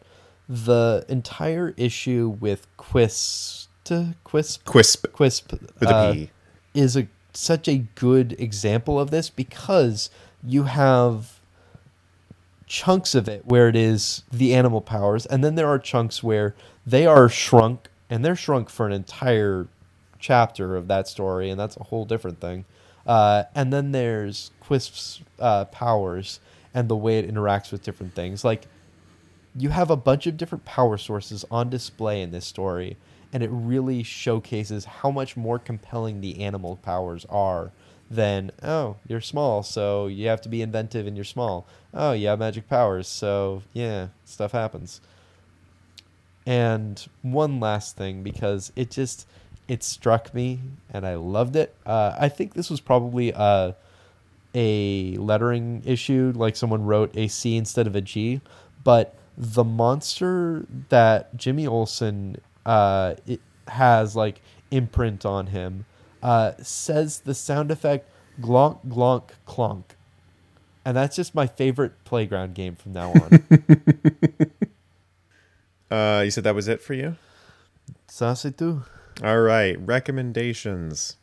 the entire issue with Quisp, Quisp, Quisp Quisp with a uh, P. is a such a good example of this because you have chunks of it where it is the animal powers and then there are chunks where they are shrunk and they're shrunk for an entire chapter of that story and that's a whole different thing. Uh, and then there's quisp's uh, powers and the way it interacts with different things. Like you have a bunch of different power sources on display in this story and it really showcases how much more compelling the animal powers are than oh you're small so you have to be inventive and you're small. Oh you have magic powers so yeah stuff happens. And one last thing because it just it struck me and i loved it. Uh, i think this was probably uh, a lettering issue, like someone wrote a C instead of a G, but the monster that Jimmy Olsen uh, it has like imprint on him uh, says the sound effect glonk glonk clonk, And that's just my favorite playground game from now on. Uh, you said that was it for you? Ça c'est tout. All right, recommendations.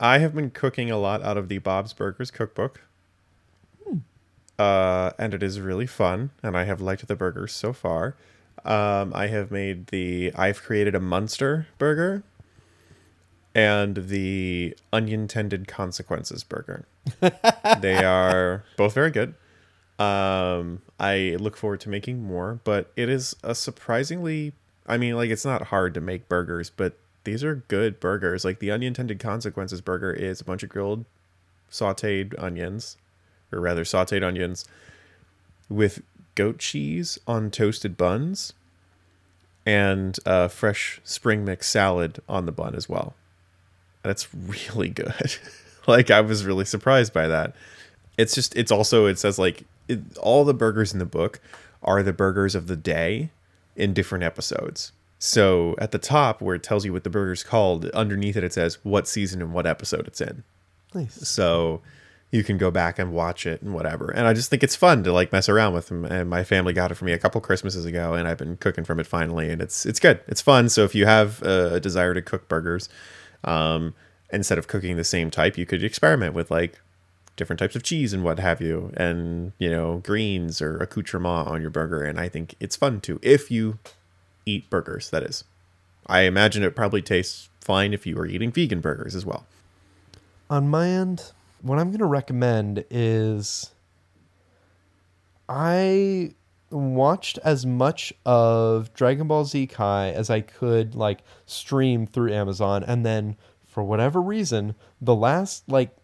I have been cooking a lot out of the Bob's Burgers cookbook. Uh, and it is really fun, and I have liked the burgers so far. Um, I have made the I've created a Munster burger and the onion tended consequences burger. they are both very good. Um, I look forward to making more, but it is a surprisingly I mean, like it's not hard to make burgers, but these are good burgers. Like the onion tended consequences burger is a bunch of grilled sauteed onions, or rather sauteed onions with goat cheese on toasted buns and uh, fresh spring mix salad on the bun as well. That's really good. like I was really surprised by that. It's just it's also it says like it, all the burgers in the book are the burgers of the day in different episodes. So at the top where it tells you what the burger's called, underneath it it says what season and what episode it's in. Nice. So you can go back and watch it and whatever. And I just think it's fun to like mess around with them. And my family got it for me a couple Christmases ago, and I've been cooking from it finally, and it's it's good. It's fun. So if you have a desire to cook burgers, um, instead of cooking the same type, you could experiment with like different types of cheese and what have you, and you know greens or accoutrement on your burger. And I think it's fun too if you eat burgers. That is, I imagine it probably tastes fine if you are eating vegan burgers as well. On my end, what I'm going to recommend is I watched as much of Dragon Ball Z Kai as I could like stream through Amazon and then for whatever reason the last like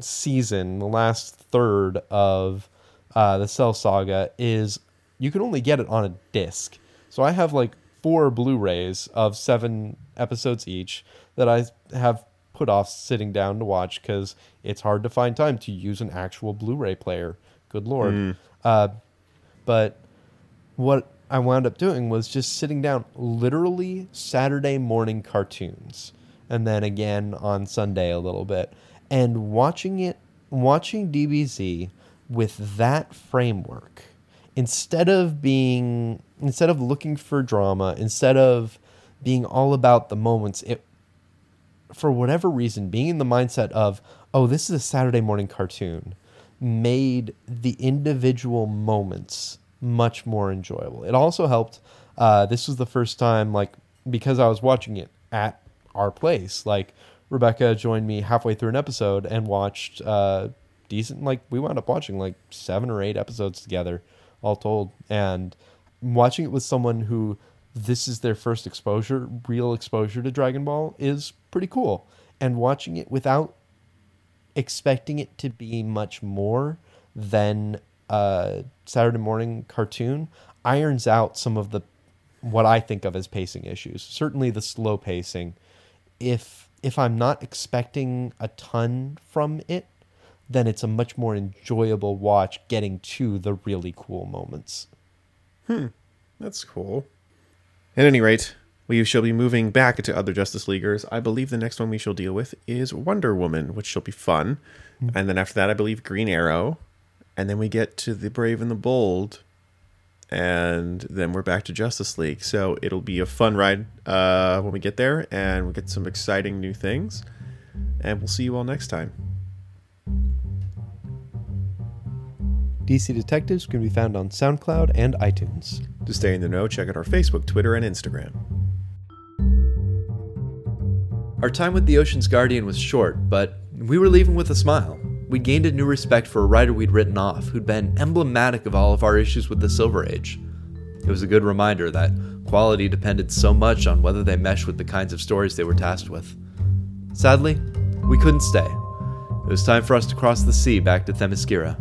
season the last third of uh, the Cell Saga is you can only get it on a disc so I have like four Blu-rays of seven episodes each that I have put off sitting down to watch because it's hard to find time to use an actual Blu-ray player. Good lord. Uh, but what I wound up doing was just sitting down, literally Saturday morning cartoons, and then again on Sunday a little bit, and watching it, watching DBZ with that framework instead of being instead of looking for drama instead of being all about the moments it for whatever reason being in the mindset of oh this is a saturday morning cartoon made the individual moments much more enjoyable it also helped uh, this was the first time like because i was watching it at our place like rebecca joined me halfway through an episode and watched uh, decent like we wound up watching like seven or eight episodes together all told. And watching it with someone who this is their first exposure, real exposure to Dragon Ball, is pretty cool. And watching it without expecting it to be much more than a Saturday morning cartoon irons out some of the what I think of as pacing issues. Certainly the slow pacing. If if I'm not expecting a ton from it, then it's a much more enjoyable watch getting to the really cool moments. Hmm. That's cool. At any rate, we shall be moving back to other Justice Leaguers. I believe the next one we shall deal with is Wonder Woman, which shall be fun. And then after that, I believe Green Arrow. And then we get to The Brave and the Bold. And then we're back to Justice League. So it'll be a fun ride uh, when we get there. And we'll get some exciting new things. And we'll see you all next time. DC Detectives can be found on SoundCloud and iTunes. To stay in the know, check out our Facebook, Twitter, and Instagram. Our time with the Ocean's Guardian was short, but we were leaving with a smile. We gained a new respect for a writer we'd written off who'd been emblematic of all of our issues with the Silver Age. It was a good reminder that quality depended so much on whether they meshed with the kinds of stories they were tasked with. Sadly, we couldn't stay. It was time for us to cross the sea back to Themyscira.